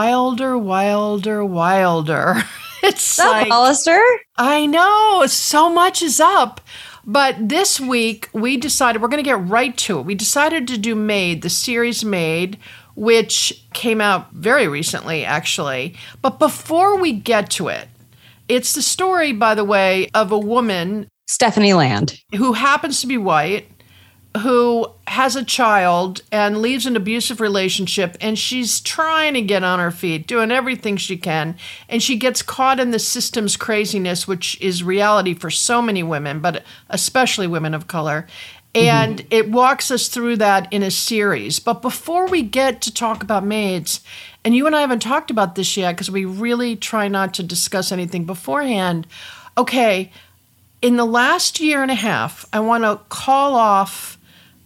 wilder, wilder, wilder. It's What's like up, Hollister? I know so much is up. But this week we decided we're going to get right to it. We decided to do Maid, the series Maid, which came out very recently, actually. But before we get to it, it's the story, by the way, of a woman Stephanie Land. who happens to be white, who has a child and leaves an abusive relationship, and she's trying to get on her feet, doing everything she can, and she gets caught in the system's craziness, which is reality for so many women, but especially women of color. Mm-hmm. And it walks us through that in a series. But before we get to talk about maids, and you and I haven't talked about this yet because we really try not to discuss anything beforehand. Okay, in the last year and a half, I want to call off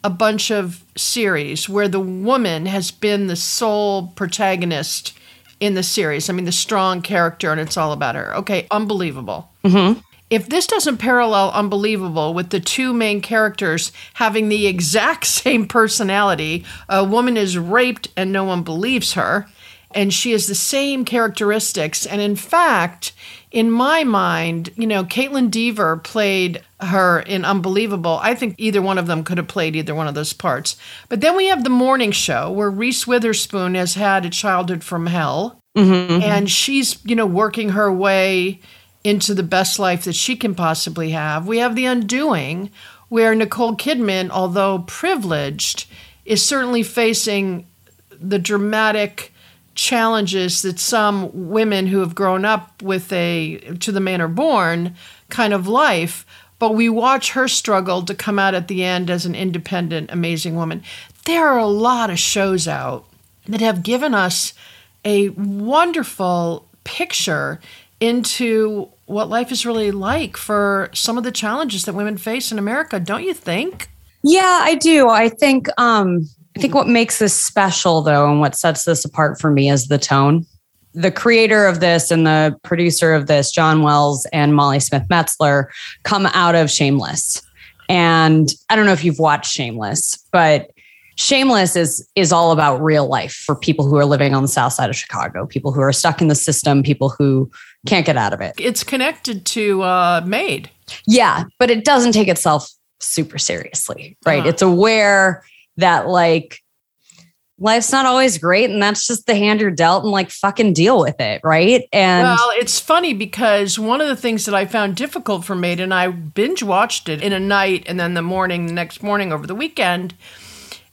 a bunch of series where the woman has been the sole protagonist in the series. I mean, the strong character, and it's all about her. Okay, unbelievable. Mm-hmm. If this doesn't parallel Unbelievable with the two main characters having the exact same personality, a woman is raped and no one believes her, and she has the same characteristics. And in fact, in my mind, you know, Kaitlyn Dever played her in Unbelievable. I think either one of them could have played either one of those parts. But then we have the morning show where Reese Witherspoon has had a childhood from hell mm-hmm. and she's you know working her way into the best life that she can possibly have we have the undoing where nicole kidman although privileged is certainly facing the dramatic challenges that some women who have grown up with a to the manor born kind of life but we watch her struggle to come out at the end as an independent amazing woman there are a lot of shows out that have given us a wonderful picture into what life is really like for some of the challenges that women face in America, don't you think? Yeah, I do. I think um I think what makes this special though and what sets this apart for me is the tone. The creator of this and the producer of this, John Wells and Molly Smith Metzler, come out of Shameless. And I don't know if you've watched Shameless, but Shameless is is all about real life for people who are living on the south side of Chicago, people who are stuck in the system, people who can't get out of it. It's connected to uh, Maid. Yeah, but it doesn't take itself super seriously, right? Uh-huh. It's aware that like life's not always great and that's just the hand you're dealt and like fucking deal with it, right? And Well, it's funny because one of the things that I found difficult for Maid, and I binge watched it in a night and then the morning, the next morning over the weekend.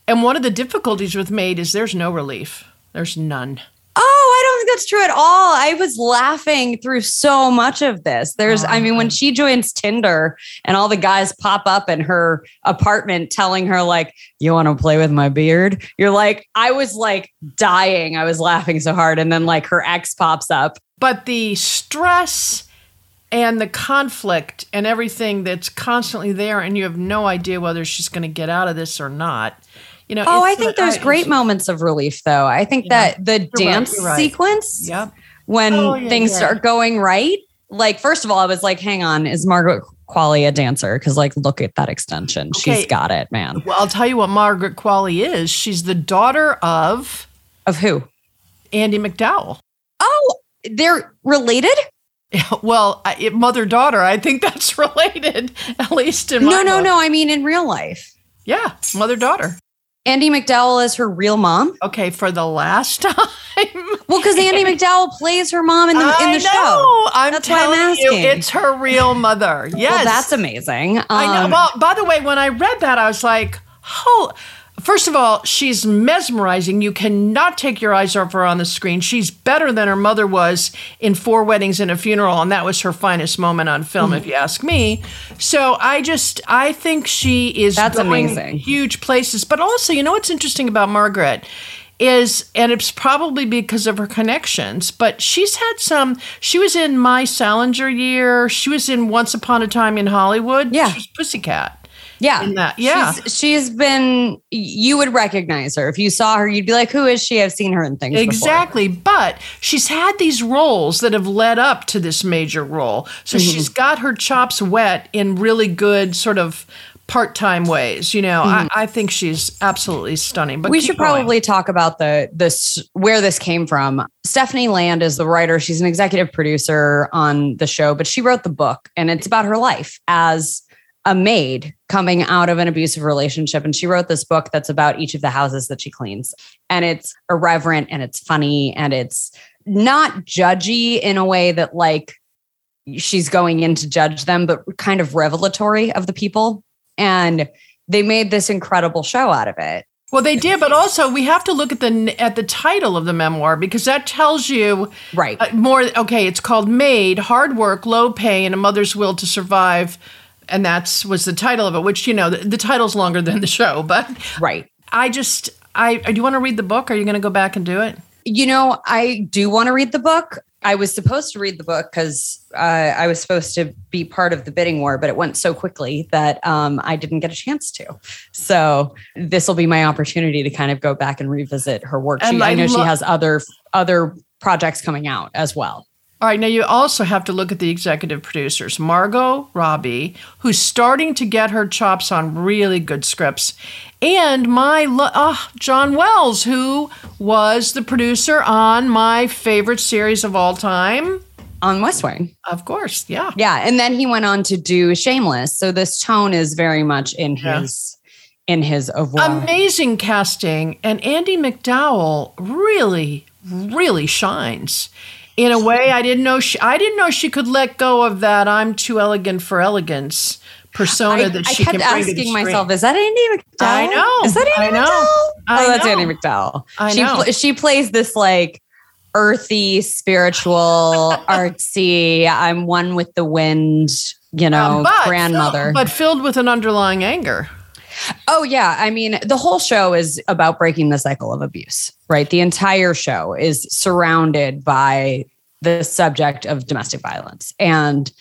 And one of the difficulties with Maid is there's no relief. There's none. Oh, I don't think that's true at all. I was laughing through so much of this. There's, I mean, when oh. she joins Tinder and all the guys pop up in her apartment telling her, like, you want to play with my beard? You're like, I was like dying. I was laughing so hard. And then, like, her ex pops up. but the stress and the conflict and everything that's constantly there and you have no idea whether she's going to get out of this or not you know Oh, I think there's I- great moments of relief, though. I think Yeah. that the dance you're right. sequence, yep when Oh, yeah, things yeah. start going right, like, first of all, I was like, hang on, is Margaret Qualley a dancer? Because, like, look at that extension. Okay. She's got it, man. well i'll tell you what margaret qualley is she's the daughter of Of who? Andie MacDowell Oh, they're related? well I- eh, mother daughter i think that's related at least in my No, no, book. no. I mean, in real life. yeah mother daughter Andie MacDowell is her real mom. okay for the last time Well, because Andie MacDowell plays her mom in the in I the show. know. I'm That's why I'm telling you, it's her real mother. Yes, Well, that's amazing. I know. Um, Well, by the way, when I read that, I was like, oh, first of all, she's mesmerizing. You cannot take your eyes off her on the screen. She's better than her mother was in Four Weddings and a Funeral, and that was her finest moment on film, Mm-hmm. if you ask me. So I just, I think she is That's going amazing. huge places. But also, you know what's interesting about Margaret? is and it's probably because of her connections but she's had some she was in my salinger year she was in once upon a time in hollywood Yeah. she was pussycat yeah, in that- yeah. She's, she's been. You would recognize her if you saw her. You'd be like, "Who is she?" I've seen her in things. before. Exactly. But she's had these roles that have led up to this major role. So Mm-hmm. she's got her chops wet in really good sort of part-time ways. You know, I, I think she's absolutely stunning. But we should going. probably talk about the this where this came from. Stephanie Land is the writer. She's an executive producer on the show, but she wrote the book and it's about her life as a maid coming out of an abusive relationship. And she wrote this book that's about each of the houses that she cleans. And it's irreverent and it's funny and it's not judgy in a way that like she's going in to judge them, but kind of revelatory of the people. And they made this incredible show out of it. Well, they did, but also we have to look at the at the title of the memoir because that tells you Right. uh, more. Okay, it's called "Maid: Hard Work, Low Pay, and a Mother's Will to Survive," and that's was the title of it. Which you know, the, the title's longer than the show, but right. I just I do you want to read the book? Are you going to go back and do it? You know, I do want to read the book. I was supposed to read the book because uh, I was supposed to be part of the bidding war, but it went so quickly that um, I didn't get a chance to. So this will be my opportunity to kind of go back and revisit her work. She, I I know she has other other projects coming out as well. All right, now you also have to look at the executive producers. Margot Robbie, who's starting to get her chops on really good scripts, and my ah, John Wells, who was the producer on my favorite series of all time. On West Wing. Of course, yeah. Yeah. And then he went on to do Shameless. So this tone is very much in Yeah. his in his oeuvre. Amazing casting, and Andie MacDowell really, really shines in a way I didn't know. She, I didn't know she could let go of that "I'm too elegant for elegance" persona I, that I she kept to the asking myself, is that Andie MacDowell? I know. Is that Andie I know. MacDowell? I oh, that's. Andie MacDowell. I she know. pl- she plays this like earthy, spiritual, artsy. I'm one with the wind. You know, Um, but, grandmother. but filled with an underlying anger. Oh yeah, I mean, the whole show is about breaking the cycle of abuse, right? The entire show is surrounded by the subject of domestic violence and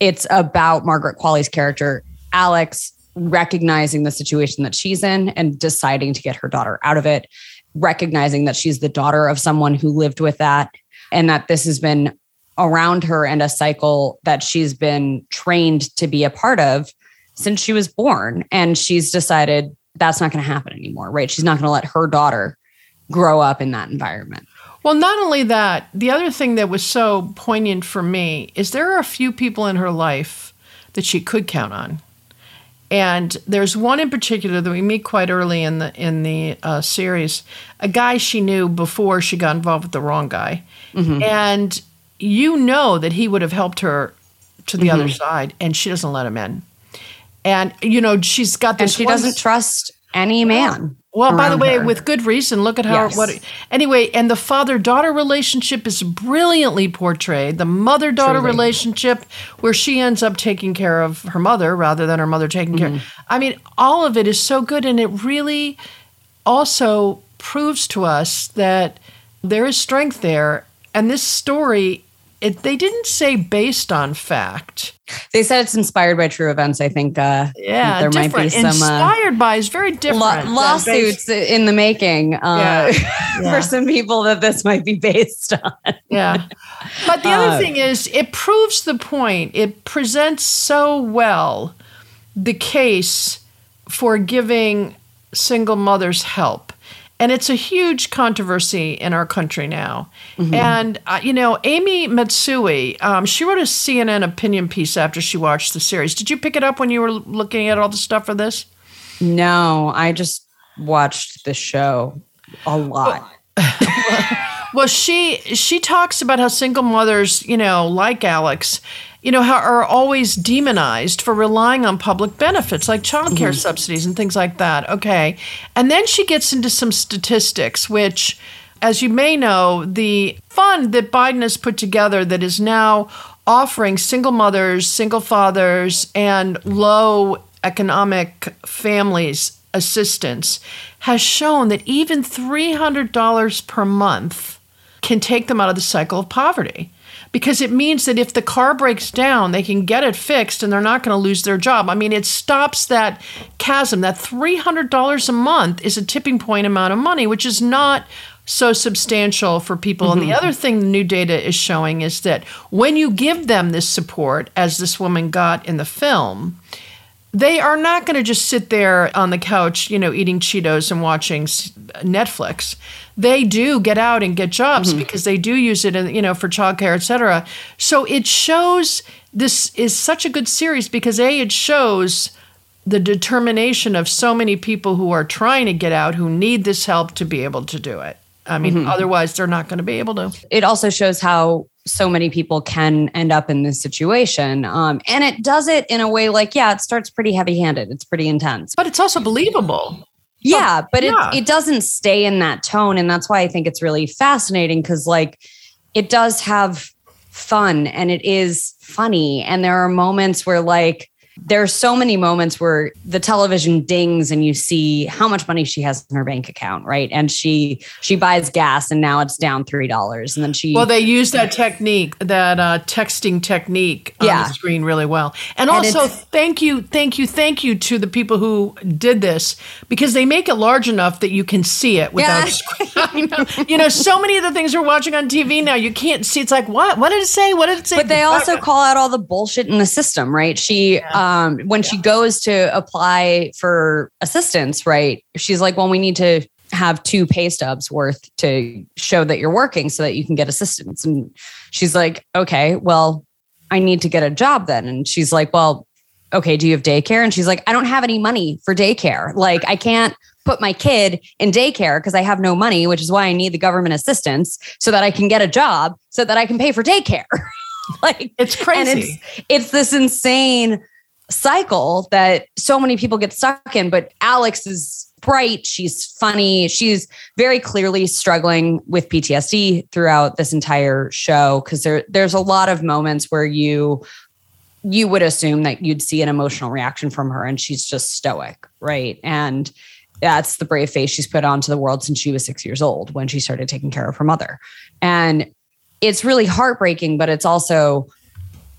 it's about Margaret Qualley's character Alex recognizing the situation that she's in and deciding to get her daughter out of it, recognizing that she's the daughter of someone who lived with that and that this has been around her and a cycle that she's been trained to be a part of since she was born. And she's decided that's not going to happen anymore, right? She's not going to let her daughter grow up in that environment. Well, not only that, the other thing that was so poignant for me is there are a few people in her life that she could count on. And there's one in particular that we meet quite early in the in the uh, series, a guy she knew before she got involved with the wrong guy, and you know that he would have helped her to the other side, and she doesn't let him in. And you know she's got And this. she one- doesn't trust any man. Well, by the way, her. with good reason. Look at how Yes. what. Anyway, and the father-daughter relationship is brilliantly portrayed. The mother-daughter Truly. relationship, where she ends up taking care of her mother rather than her mother taking Mm-hmm. care. I mean, all of it is so good, and it really also proves to us that there is strength there. And this story, it, they didn't say based on fact. They said it's inspired by true events. I think uh, Yeah, there might different. be some uh, inspired by is very different. law- lawsuits in the making uh, Yeah. Yeah. for some people that this might be based on. Yeah. But the Uh, other thing is, it proves the point. It presents so well the case for giving single mothers help. And it's a huge controversy in our country now. And, uh, you know, Amy Matsui, um, she wrote a CNN opinion piece after she watched the series. Did you pick it up when you were looking at all the stuff for this? No, I just watched the show a lot. Well, she she talks about how single mothers, you know, like Alex, you know, how are always demonized for relying on public benefits like childcare mm-hmm. subsidies and things like that. Okay. And then she gets into some statistics which as you may know, the fund that Biden has put together that is now offering single mothers, single fathers, and low economic families assistance has shown that even $300 per month can take them out of the cycle of poverty because it means that if the car breaks down, they can get it fixed and they're not going to lose their job. I mean, it stops that chasm. That $300 a month is a tipping point amount of money, which is not so substantial for people. And the mm-hmm. other thing the new data is showing is that when you give them this support, as this woman got in the film, they are not going to just sit there on the couch, you know, eating Cheetos and watching Netflix. They do get out and get jobs mm-hmm. because they do use it, in, you know, for childcare, et cetera. So it shows this is such a good series because a it shows the determination of so many people who are trying to get out who need this help to be able to do it. I mean, mm-hmm. otherwise they're not going to be able to. It also shows how so many people can end up in this situation. Um, and it does it in a way like, yeah, it starts pretty heavy handed. It's pretty intense. But it's also believable. Yeah, but yeah. It, it doesn't stay in that tone. And that's why I think it's really fascinating because, like, it does have fun and it is funny. And there are moments where, like, there are so many moments where the television dings and you see how much money she has in her bank account right? And she she buys gas and now it's down three dollars and then she well they use that technique that uh, texting technique on yeah. the screen really well. And, and also thank you thank you thank you to the people who did this because they make it large enough that you can see it without yeah. you know so many of the things we're watching on tv now you can't see. It's like what? What did it say? What did it say? But they also call out all the bullshit in the system right? She yeah um, when yeah. she goes to apply for assistance, right? She's like, well, we need to have two pay stubs worth to show that you're working so that you can get assistance. And she's like, okay, well, I need to get a job then. And she's like, well, okay, do you have daycare? And she's like, I don't have any money for daycare. Like, I can't put my kid in daycare because I have no money, which is why I need the government assistance so that I can get a job so that I can pay for daycare. like, it's crazy. It's, it's this insane cycle that so many people get stuck in. But Alex is bright. She's funny. She's very clearly struggling with PTSD throughout this entire show because there there's a lot of moments where you you would assume that you'd see an emotional reaction from her and she's just stoic, right? And that's the brave face she's put onto the world since she was 6 years old when she started taking care of her mother. And it's really heartbreaking, but it's also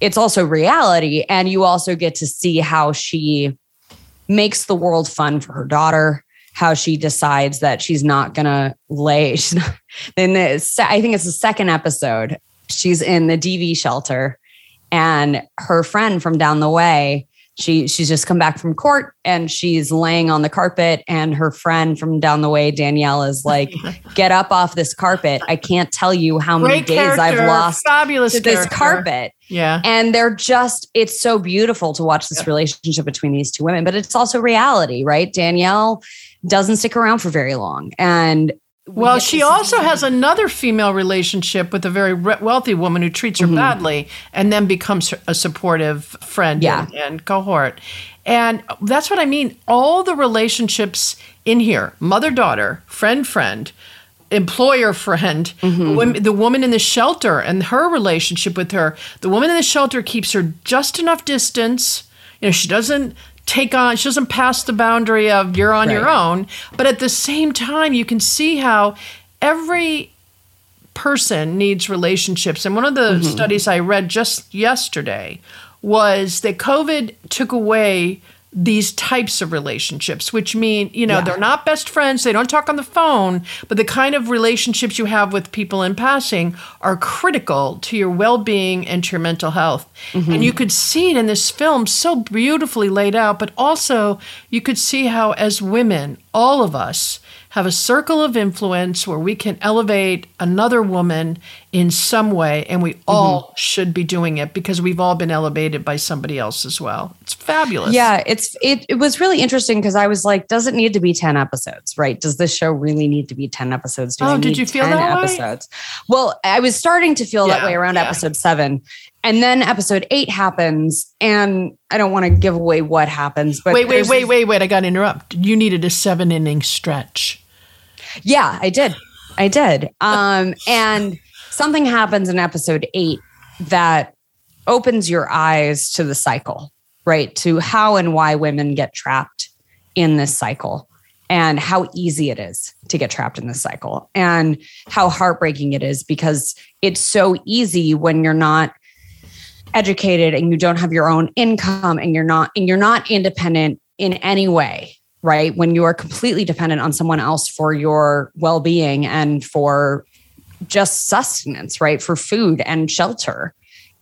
it's also reality. And you also get to see how she makes the world fun for her daughter, how she decides that she's not going to lay. She's not, then the, I think it's the second episode. She's in the DV shelter and her friend from down the way she she's just come back from court and she's laying on the carpet and her friend from down the way danielle is like get up off this carpet. I can't tell you how many Great days i've lost fabulous to this carpet. Yeah. And they're just it's so beautiful to watch this yep. relationship between these two women but it's also reality right? Danielle doesn't stick around for very long. And well, she also has another female relationship with a very wealthy woman who treats her mm-hmm. badly and then becomes a supportive friend yeah. and, and cohort. And that's what I mean. All the relationships in here mother daughter, friend friend, employer friend, mm-hmm. the woman in the shelter and her relationship with her. The woman in the shelter keeps her just enough distance. You know, she doesn't take on she doesn't pass the boundary of you're on right. your own but at the same time you can see how every person needs relationships and one of the mm-hmm. studies i read just yesterday was that covid took away these types of relationships, which mean, you know, yeah. they're not best friends, they don't talk on the phone, but the kind of relationships you have with people in passing are critical to your well being and to your mental health. Mm-hmm. And you could see it in this film so beautifully laid out, but also you could see how, as women, all of us, have a circle of influence where we can elevate another woman in some way and we mm-hmm. all should be doing it because we've all been elevated by somebody else as well. It's fabulous. Yeah it's it, it was really interesting because i was like does it need to be 10 episodes right? Does this show really need to be 10 episodes? Do oh did you feel 10 that episodes? Way? well i was starting to feel yeah, that way around yeah. episode seven and then episode eight happens and i don't want to give away what happens but wait wait wait wait wait i gotta interrupt. You needed a seven inning stretch yeah, I did. I did. Um, and something happens in episode eight that opens your eyes to the cycle, right? To how and why women get trapped in this cycle and how easy it is to get trapped in this cycle and how heartbreaking it is because it's so easy when you're not educated and you don't have your own income and you're not and you're not independent in any way right? When you are completely dependent on someone else for your well being and for just sustenance, right? For food and shelter,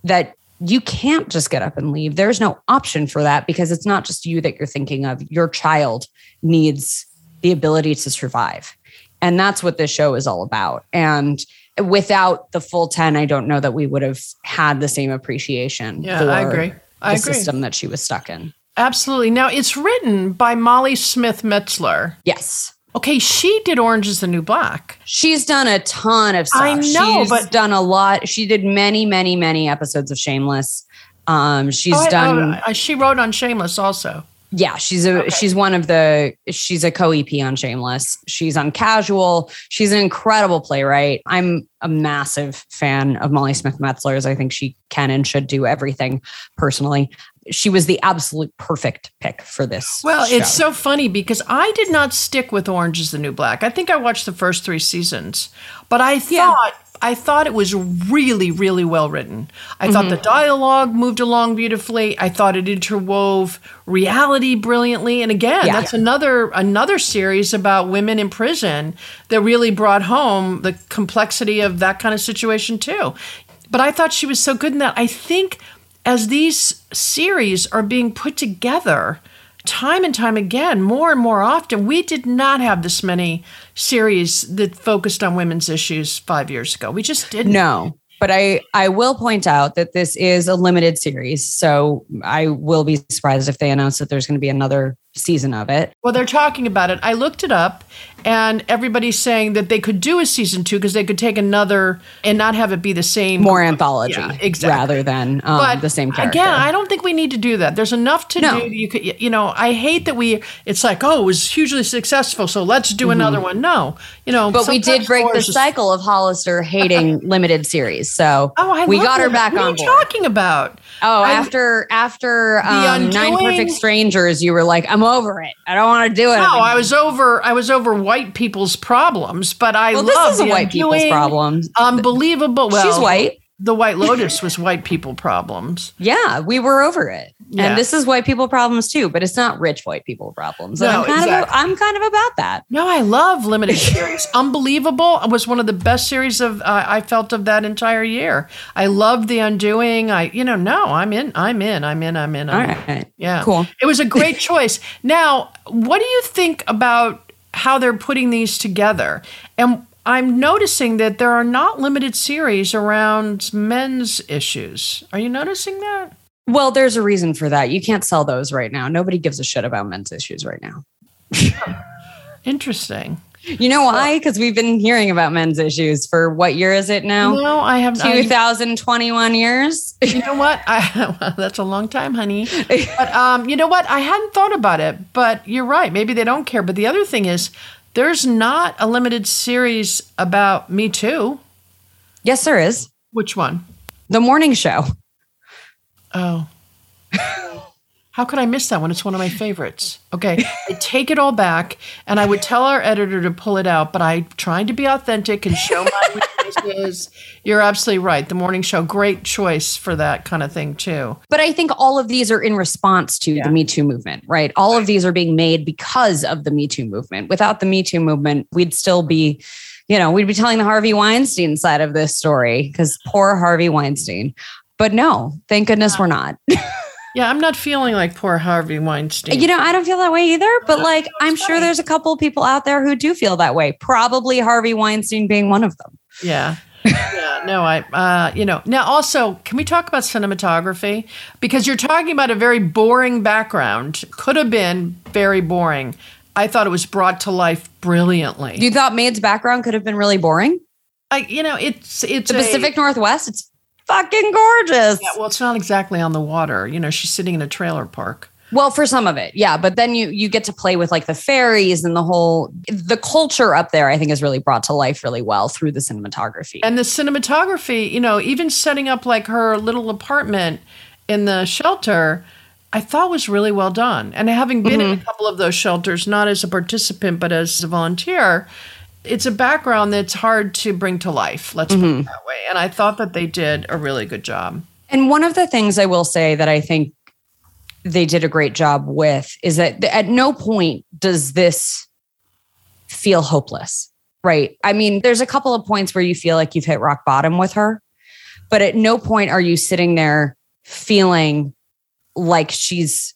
that you can't just get up and leave. There's no option for that because it's not just you that you're thinking of. Your child needs the ability to survive. And that's what this show is all about. And without the full 10, I don't know that we would have had the same appreciation. Yeah, I agree. I the agree. system that she was stuck in. Absolutely. Now it's written by Molly Smith Metzler. Yes. Okay, she did Orange is the New Black. She's done a ton of stuff. I know, she's but- done a lot. She did many, many, many episodes of Shameless. Um, she's Oh, I- done. oh, she wrote on Shameless also. Yeah, she's a she's one of the she's a co-EP on Shameless. She's on Casual. She's an incredible playwright. I'm a massive fan of Molly Smith Metzler's. I think she can and should do everything personally. She was the absolute perfect pick for this. Well, it's so funny because I did not stick with Orange is the New Black. I think I watched the first three seasons, but I Yeah. I thought it was really, really well written. I thought the Mm-hmm. dialogue moved along beautifully. I thought it interwove reality brilliantly. And again, Yeah. that's another another series about women in prison that really brought home the complexity of that kind of situation too. But I thought she was so good in that. I think as these series are being put together time and time again, more and more often, we did not have this many series that focused on women's issues five years ago. We just didn't. No, but I I will point out that this is a limited series, so I will be surprised if they announce that there's going to be another season of it. Well, they're talking about it. I looked it up, and everybody's saying that they could do a season two because they could take another and not have it be the same. More anthology, Yeah, exactly. rather than um, but the same character. Again, I don't think we need to do that. There's enough to No. do. You could, you know, I hate that we. It's like, oh, it was hugely successful, so let's do another one. No, you know, Mm-hmm. but we did break the just- cycle of Hollister hating limited series. So Oh, I we got her that. back what on are you board. talking about? Oh, I- after after um, Nine Perfect Strangers, you were like, "I'm over it. I don't want to do it." No, anymore." I was over. I was over white people's problems, but I Well, love this is white people's problems. Unbelievable. Well, She's white. The White Lotus was white people problems. Yeah, we were over it. Yeah. And this is white people problems too, but it's not rich white people problems. And No, I'm kind exactly. of I'm kind of about that. No, I love limited series. Unbelievable. It was one of the best series of uh, I felt of that entire year. I loved the Undoing. I, you know, no, I'm in. I'm in. I'm in. I'm in. All I'm in. right. Yeah. Cool. It was a great choice. Now, what do you think about how they're putting these together? And I'm noticing that there are not limited series around men's issues. Are you noticing that? Well, there's a reason for that. You can't sell those right now. Nobody gives a shit about men's issues right now. Interesting. You know why? Because we've been hearing about men's issues for what year is it now? No, I have I- 2021 years. you know what? I well, that's a long time, honey. But um, you know what? I hadn't thought about it, but you're right. Maybe they don't care. But the other thing is, there's not a limited series about Me Too. yes, there is. Which one? The morning show. Oh. How could I miss that one? It's one of my favorites. Okay, I take it all back, and I would tell our editor to pull it out, but I tried to be authentic and show my weaknesses. You're absolutely right. The morning show, great choice for that kind of thing too. But I think all of these are in response to Yeah. the Me Too movement, right? All of these are being made because of the Me Too movement. Without the Me Too movement, we'd still be, you know, we'd be telling the Harvey Weinstein side of this story because poor Harvey Weinstein. But no, thank goodness we're not. Yeah, I'm not feeling like poor Harvey Weinstein. You know, I don't feel that way either, but like I'm sure there's a couple of people out there who do feel that way. Probably Harvey Weinstein being one of them. Yeah. yeah, no, I, uh, you know, now also, can we talk about cinematography? Because you're talking about a very boring background, could have been very boring. I thought it was brought to life brilliantly. You thought Maid's background could have been really boring? I, you know, it's it's The a- Pacific Northwest, it's fucking gorgeous. Yeah, well, it's not exactly on the water. You know, she's sitting in a trailer park. Well, for some of it, yeah. But then you you get to play with like the ferries and the whole the culture up there. I think is really brought to life really well through the cinematography. And the cinematography, you know, even setting up like her little apartment in the shelter, I thought was really well done. And having been in a mm-hmm. couple of those shelters, not as a participant, but as a volunteer, it's a background that's hard to bring to life. Let's put it mm-hmm. that way. And I thought that they did a really good job. And one of the things I will say that I think they did a great job with is that at no point does this feel hopeless, right? I mean, there's a couple of points where you feel like you've hit rock bottom with her, but at no point are you sitting there feeling like she's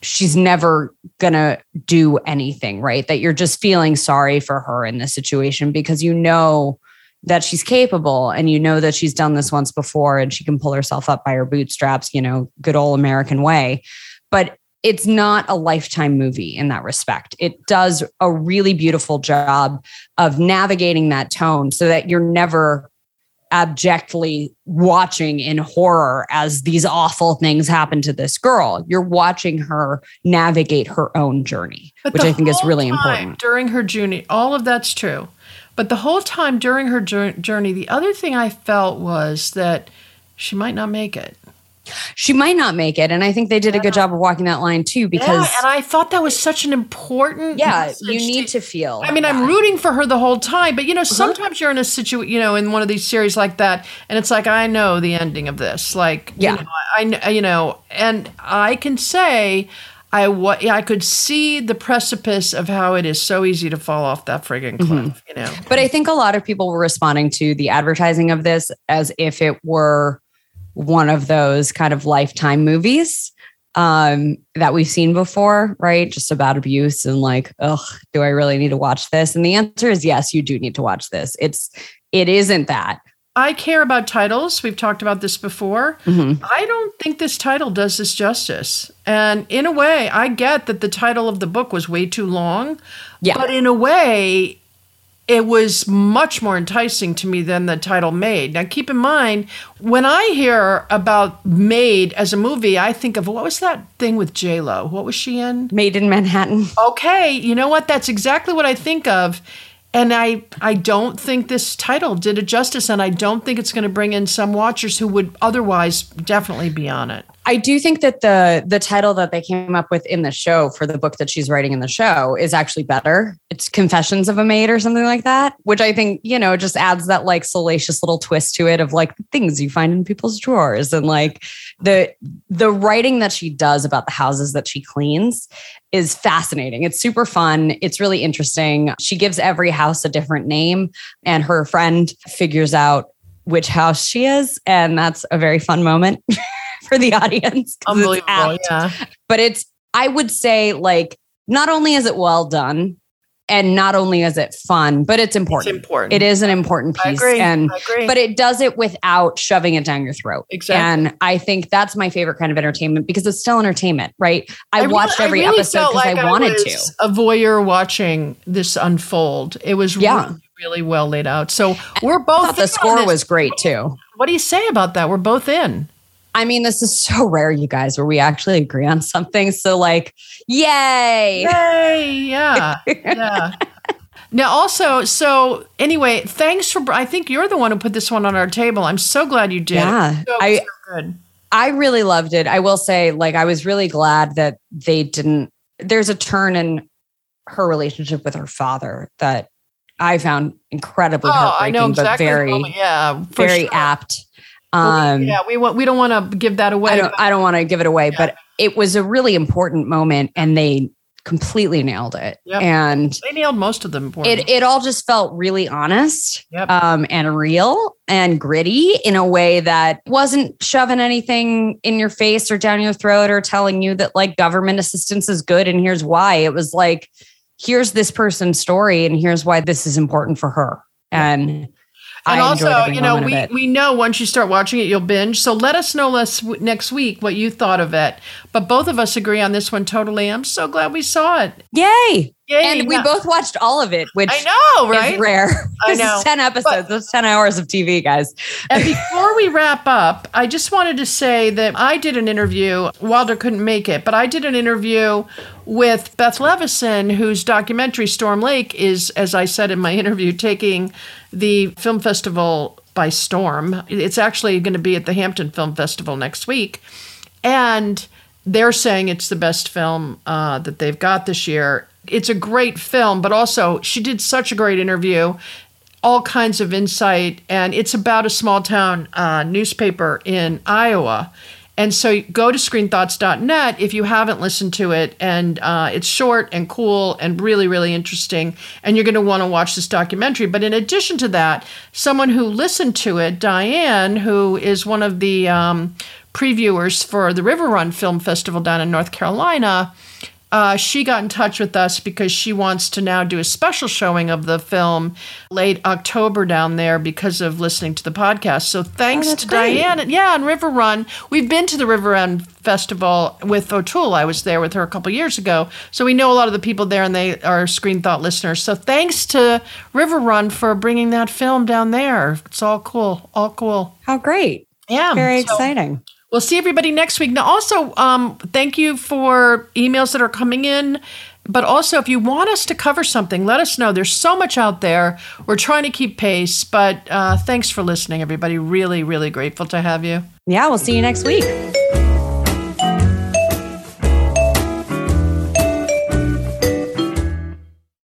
she's never gonna do anything right that you're just feeling sorry for her in this situation because you know that she's capable and you know that she's done this once before and she can pull herself up by her bootstraps you know good old american way but it's not a lifetime movie in that respect. It does a really beautiful job of navigating that tone so that you're never abjectly watching in horror as these awful things happen to this girl. You're watching her navigate her own journey, But which I think is really important. During her journey, all of that's true. But the whole time during her journey, the other thing I felt was that she might not make it. She might not make it. And I think they did a good job of walking that line too, because yeah, and I thought that was such an important. yeah, you need to feel. I mean, I'm rooting for her the whole time, but you Uh-huh. know, sometimes you're in a situation, you know, in one of these series like that, and it's like I know the ending of this. Like, Yeah. you know, I, you know, and I can say. I wa- I could see the precipice of how it is so easy to fall off that friggin' cliff, Mm-hmm. you know. But I think a lot of people were responding to the advertising of this as if it were one of those kind of lifetime movies um, that we've seen before, right? Just about abuse and like, oh, do I really need to watch this? And the answer is yes, you do need to watch this. It's it isn't that. I care about titles. We've talked about this before. Mhm. I don't think this title does this justice. And in a way, I get that the title of the book was way too long. Yeah. But in a way, it was much more enticing to me than the title Maid. Now, keep in mind, when I hear about Maid as a movie, I think of what was that thing with J Lo? What was she in? Maid in Manhattan. Okay, you know what? That's exactly what I think of. And I, I don't think this title did it justice, and I don't think it's going to bring in some watchers who would otherwise definitely be on it. I do think that the the title that they came up with in the show for the book that she's writing in the show is actually better. It's Confessions of a Maid or something like that, which I think, you know, just adds that like salacious little twist to it of like things you find in people's drawers and like the the writing that she does about the houses that she cleans is fascinating. It's super fun. It's really interesting. She gives every house a different name and her friend figures out which house she is and that's a very fun moment. for the audience. Unbelievable, apt. yeah. But it's, I would say, like, not only is it well done and not only is it fun, but it's It's important. important. It is an important I piece. And I but it does it without shoving it down your throat. Exactly. And I think that's my favorite kind of entertainment because it's still entertainment, right? I, really- watched every really episode because like I wanted was to. A voyeur watching this unfold. It was Yeah. really, really well laid out. So we're I both. the score was great too. What do you say about that? We're both in. I mean, this is so rare, you guys, where we actually agree on something. So, like, yay! Yay! Yeah, yeah. Now, also, so anyway, thanks for. I think you're the one who put this one on our table. I'm so glad you did. Yeah, so, I- so good. I really loved it. I will say, like, I was really glad that they didn't. There's a turn in her relationship with her father that I found incredibly Oh, I heartbreaking, know but very, oh, yeah, very sure. apt. Um, yeah, we want. We don't want to give that away. I don't. Don't want to give it away, Yeah. but it was a really important moment, and they completely nailed it. Yep. And they nailed most of them. It it all just felt really honest Yep. um, and real and gritty in a way that wasn't shoving anything in your face or down your throat or telling you that like government assistance is good and here's why. It was like, here's this person's story and here's why this is important for her. And and I also, every you know, we, we know once you start watching it, you'll binge. So let us know less next week what you thought of it. But both of us agree on this one totally. I'm so glad we saw it. Yay! Yay! and we both watched all of it, which I know, is right? rare. I This is know. ten episodes. That's ten hours of TV, guys. And before we wrap up, I just wanted to say that I did an interview. Wilder couldn't make it, but I did an interview with Beth Levison, whose documentary Storm Lake is, as I said in my interview, taking the film festival by storm. It's actually going to be at the Hampton Film Festival next week. And they're saying it's the best film uh, that they've got this year. It's a great film, but also she did such a great interview, all kinds of insight, and it's about a small town uh, newspaper in Iowa. And so go to screenthoughts.net if you haven't listened to it. And uh, it's short and cool and really, really interesting. And you're going to want to watch this documentary. But in addition to that, someone who listened to it, Diane, who is one of the um, previewers for the River Run Film Festival down in North Carolina, uh, she got in touch with us because she wants to now do a special showing of the film late October down there because of listening to the podcast. So thanks Oh, to great. Diane. Yeah, and River Run. We've been to the River Run Festival with O'Toole. I was there with her a couple years ago. So we know a lot of the people there and they are Screen Thought listeners. So thanks to River Run for bringing that film down there. It's all cool. All cool. How great. Yeah. Very so- exciting. We'll see everybody next week. Now, also, um, thank you for emails that are coming in. But also, if you want us to cover something, let us know. There's so much out there. We're trying to keep pace. But uh, thanks for listening, everybody. Really, really grateful to have you. Yeah, we'll see you next week.